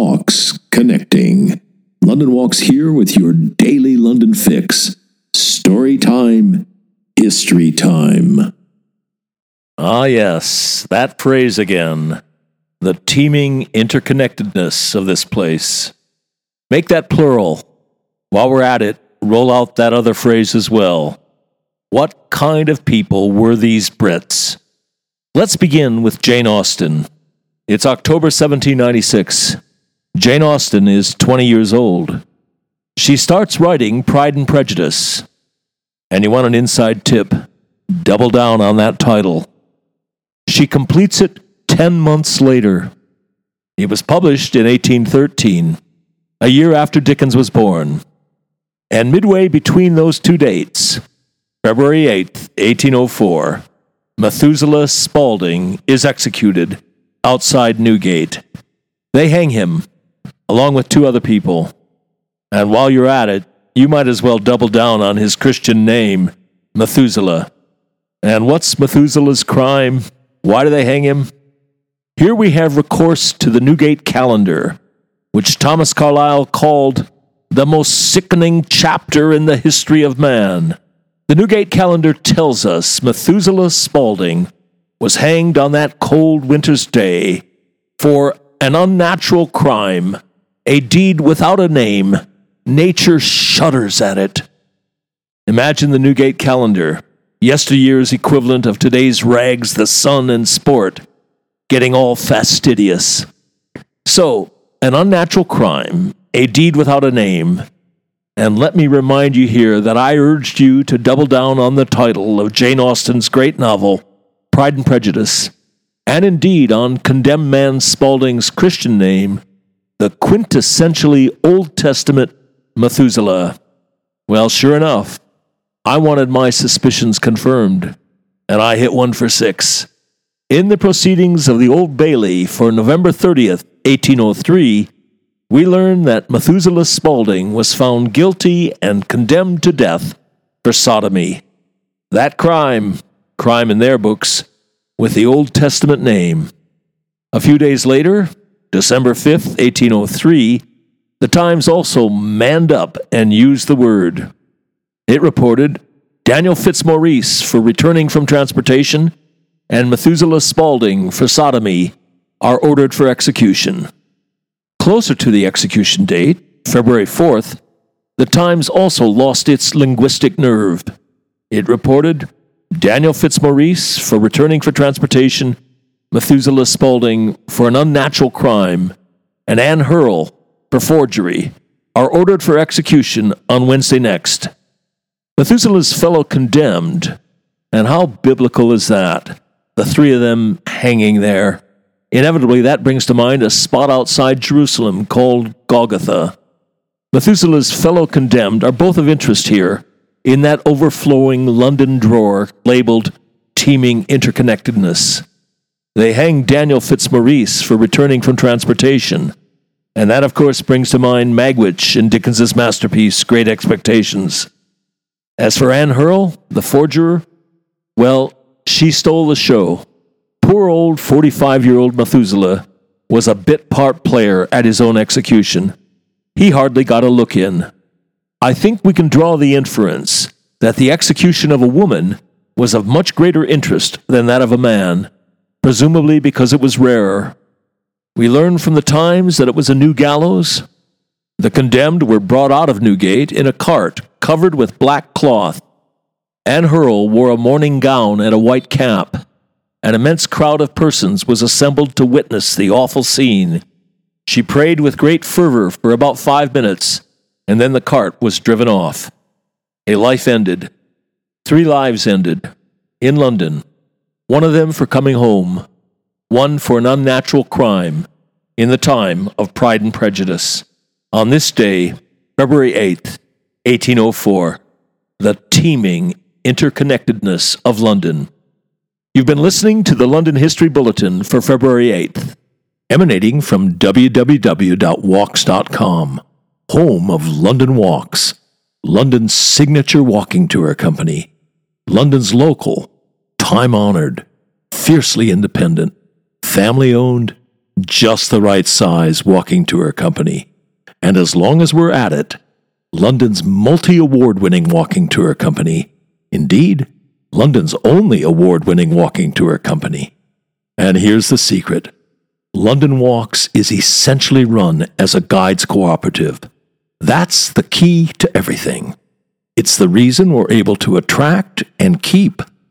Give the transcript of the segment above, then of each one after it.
Walks Connecting. London Walks here with your daily London fix. Story time, history time. Ah, yes, that phrase again. The teeming interconnectedness of this place. Make that plural. While we're at it, roll out that other phrase as well. What kind of people were these Brits? Let's begin with Jane Austen. It's October 1796. Jane Austen is 20 years old. She starts writing Pride and Prejudice. And you want an inside tip? Double down on that title. She completes it 10 months later. It was published in 1813, a year after Dickens was born. And midway between those two dates, February 8, 1804, Methuselah Spaulding is executed outside Newgate. They hang him, along with two other people. And while you're at it, you might as well double down on his Christian name, Methuselah. And what's Methuselah's crime? Why do they hang him? Here we have recourse to the Newgate calendar, which Thomas Carlyle called the most sickening chapter in the history of man. The Newgate calendar tells us Methuselah Spaulding was hanged on that cold winter's day for an unnatural crime, a deed without a name. Nature shudders at it. Imagine the Newgate calendar, yesteryear's equivalent of today's rags, the sun, and sport, getting all fastidious. So, an unnatural crime, a deed without a name, and let me remind you here that I urged you to double down on the title of Jane Austen's great novel, Pride and Prejudice, and indeed on Condemned Man Spaulding's Christian name, the quintessentially Old Testament Methuselah. Well, sure enough, I wanted my suspicions confirmed, and I hit one for six. In the proceedings of the Old Bailey for November 30th, 1803, we learn that Methuselah Spaulding was found guilty and condemned to death for sodomy. That crime, crime in their books, with the Old Testament name. A few days later, December 5th, 1803, the Times also manned up and used the word. It reported Daniel Fitzmaurice for returning from transportation and Methuselah Spaulding for sodomy are ordered for execution. Closer to the execution date, February 4th, the Times also lost its linguistic nerve. It reported Daniel Fitzmaurice for returning for transportation, Methuselah Spaulding for an unnatural crime, and Anne Hurle for forgery are ordered for execution on Wednesday next. Methuselah's fellow condemned, and how biblical is that? The three of them hanging there. Inevitably, that brings to mind a spot outside Jerusalem called Golgotha. Methuselah's fellow condemned are both of interest here in that overflowing London drawer labeled teeming interconnectedness. They hang Daniel Fitzmaurice for returning from transportation. And that, of course, brings to mind Magwitch in Dickens's masterpiece, Great Expectations. As for Anne Hurle, the forger, well, she stole the show. Poor old 45 year old Methuselah was a bit part player at his own execution. He hardly got a look in. I think we can draw the inference that the execution of a woman was of much greater interest than that of a man, presumably because it was rarer. We learn from the Times that it was a new gallows. The condemned were brought out of Newgate in a cart covered with black cloth. Anne Hurle wore a mourning gown and a white cap. An immense crowd of persons was assembled to witness the awful scene. She prayed with great fervor for about five minutes, and then the cart was driven off. A life ended. Three lives ended in London. One of them for coming home, one for an unnatural crime in the time of Pride and Prejudice. On this day, February 8th, 1804, the teeming interconnectedness of London. You've been listening to the London History Bulletin for February 8th, emanating from www.walks.com, home of London Walks, London's signature walking tour company, London's local, time honored, fiercely independent, family owned, just the right size walking tour company. And as long as we're at it, London's multi award winning walking tour company, indeed, London's only award winning walking tour company. And here's the secret London Walks is essentially run as a guides cooperative. That's the key to everything. It's the reason we're able to attract and keep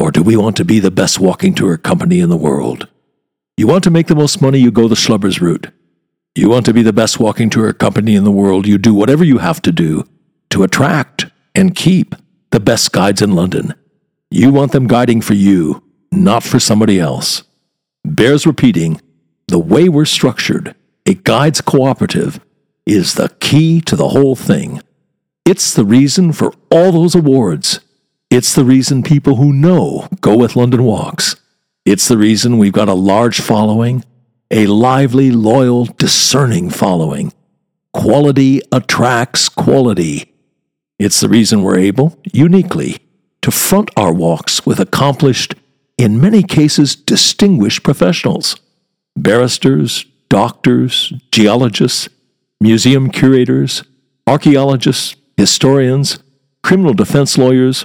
or do we want to be the best walking tour company in the world? You want to make the most money, you go the Schlubbers route. You want to be the best walking tour company in the world, you do whatever you have to do to attract and keep the best guides in London. You want them guiding for you, not for somebody else. Bears repeating the way we're structured, a guides cooperative, is the key to the whole thing. It's the reason for all those awards. It's the reason people who know go with London Walks. It's the reason we've got a large following, a lively, loyal, discerning following. Quality attracts quality. It's the reason we're able, uniquely, to front our walks with accomplished, in many cases distinguished professionals barristers, doctors, geologists, museum curators, archaeologists, historians, criminal defense lawyers,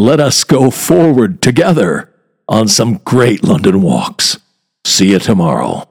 let us go forward together on some great London walks. See you tomorrow.